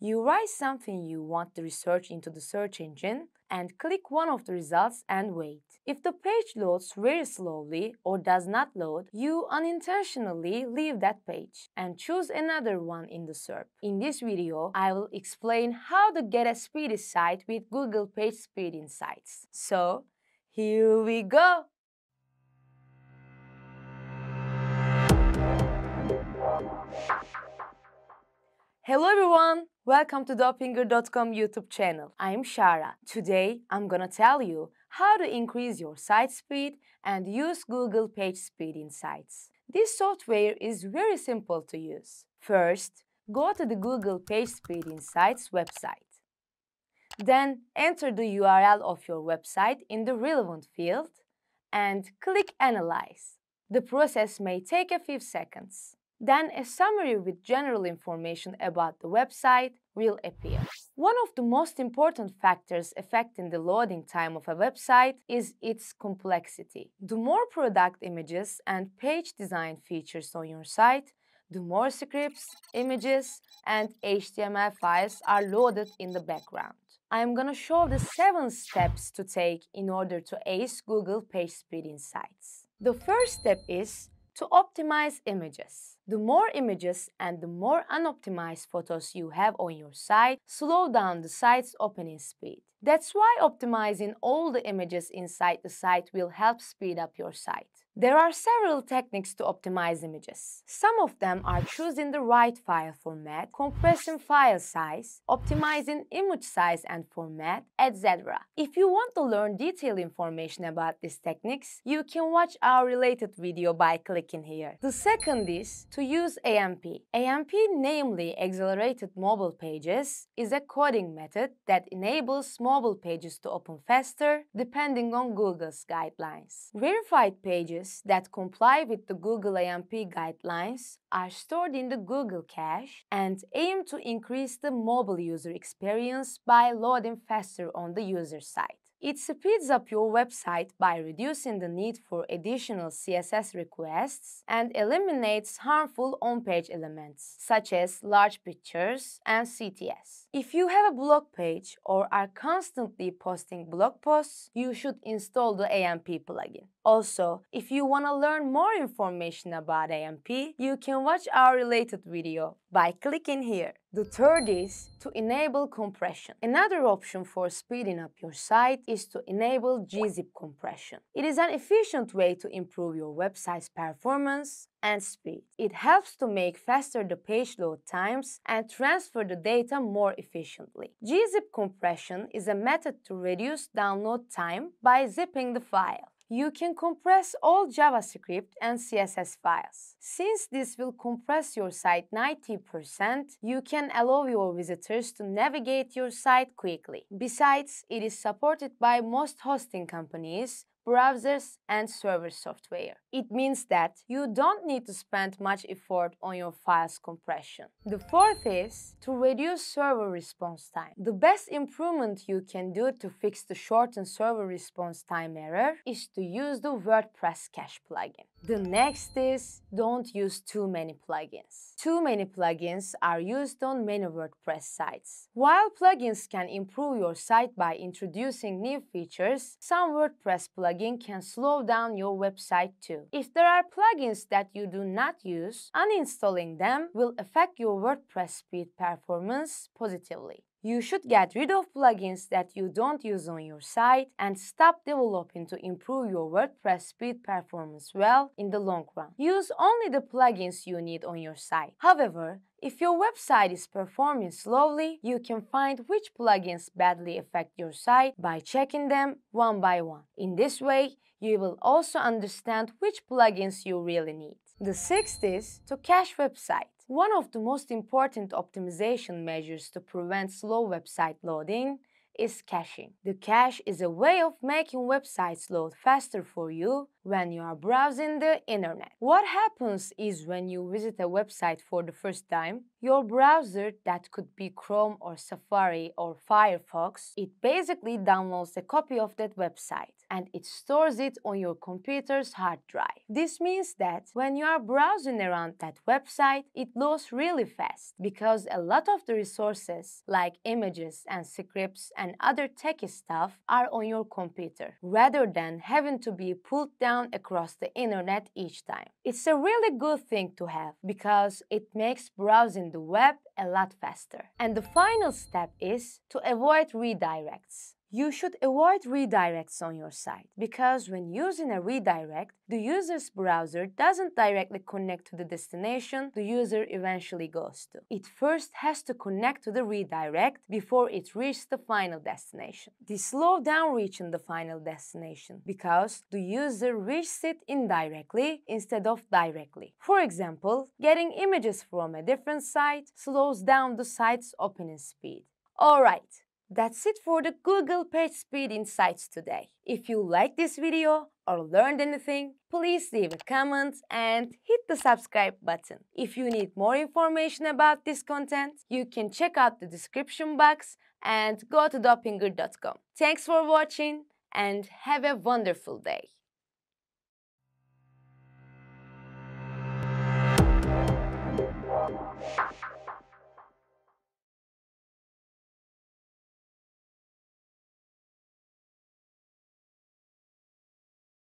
You write something you want to research into the search engine and click one of the results and wait. If the page loads very slowly or does not load, you unintentionally leave that page and choose another one in the SERP. In this video, I will explain how to get a speedy site with Google PageSpeed Insights. So, here we go! Hello everyone! Welcome to Dopinger.com YouTube channel. I'm Shara. Today, I'm gonna tell you how to increase your site speed and use Google Page PageSpeed Insights. This software is very simple to use. First, go to the Google Page PageSpeed Insights website. Then enter the URL of your website in the relevant field and click Analyze. The process may take a few seconds. Then a summary with general information about the website will appear. One of the most important factors affecting the loading time of a website is its complexity. The more product images and page design features on your site, the more scripts, images, and HTML files are loaded in the background. I am gonna show the seven steps to take in order to ace Google PageSpeed Insights. The first step is to optimize images. The more images and the more unoptimized photos you have on your site slow down the site's opening speed. That's why optimizing all the images inside the site will help speed up your site. There are several techniques to optimize images. Some of them are choosing the right file format, compressing file size, optimizing image size and format, etc. If you want to learn detailed information about these techniques, you can watch our related video by clicking here. The second is to use AMP. AMP, namely Accelerated Mobile Pages, is a coding method that enables mobile pages to open faster depending on Google's guidelines. Verified pages that comply with the Google AMP guidelines are stored in the Google Cache and aim to increase the mobile user experience by loading faster on the user side. It speeds up your website by reducing the need for additional CSS requests and eliminates harmful on-page elements, such as large pictures and CTS. If you have a blog page or are constantly posting blog posts, you should install the AMP plugin. Also, if you want to learn more information about AMP, you can watch our related video by clicking here. The third is to enable compression. Another option for speeding up your site is to enable gzip compression. It is an efficient way to improve your website's performance and speed. It helps to make faster the page load times and transfer the data more efficiently. gzip compression is a method to reduce download time by zipping the file you can compress all JavaScript and CSS files. Since this will compress your site 90%, you can allow your visitors to navigate your site quickly. Besides, it is supported by most hosting companies, browsers, and server software. It means that you don't need to spend much effort on your file's compression. The fourth is to reduce server response time. The best improvement you can do to fix the shortened server response time error is to use the WordPress cache plugin. The next is don't use too many plugins. Too many plugins are used on many WordPress sites. While plugins can improve your site by introducing new features, some WordPress plugin can slow down your website too. If there are plugins that you do not use, uninstalling them will affect your WordPress speed performance positively. You should get rid of plugins that you don't use on your site and stop developing to improve your WordPress speed performance well in the long run. Use only the plugins you need on your site. However, if your website is performing slowly, you can find which plugins badly affect your site by checking them one by one. In this way, you will also understand which plugins you really need. The sixth is to cache website. One of the most important optimization measures to prevent slow website loading is caching. The cache is a way of making websites load faster for you when you are browsing the internet. What happens is when you visit a website for the first time, your browser, that could be Chrome or Safari or Firefox, it basically downloads a copy of that website and it stores it on your computer's hard drive. This means that when you are browsing around that website, it loads really fast because a lot of the resources like images and scripts and other techy stuff are on your computer rather than having to be pulled down across the internet each time. It's a really good thing to have because it makes browsing the web a lot faster. And the final step is to avoid redirects. You should avoid redirects on your site because when using a redirect, the user's browser doesn't directly connect to the destination the user eventually goes to. It first has to connect to the redirect before it reaches the final destination. This slows down reaching the final destination because the user reaches it indirectly instead of directly. For example, getting images from a different site slows down the site's opening speed. Alright, that's it for the Google PageSpeed Insights today. If you like this video or learned anything, please leave a comment and hit the subscribe button. If you need more information about this content, you can check out the description box and go to dopinger.com. Thanks for watching and have a wonderful day.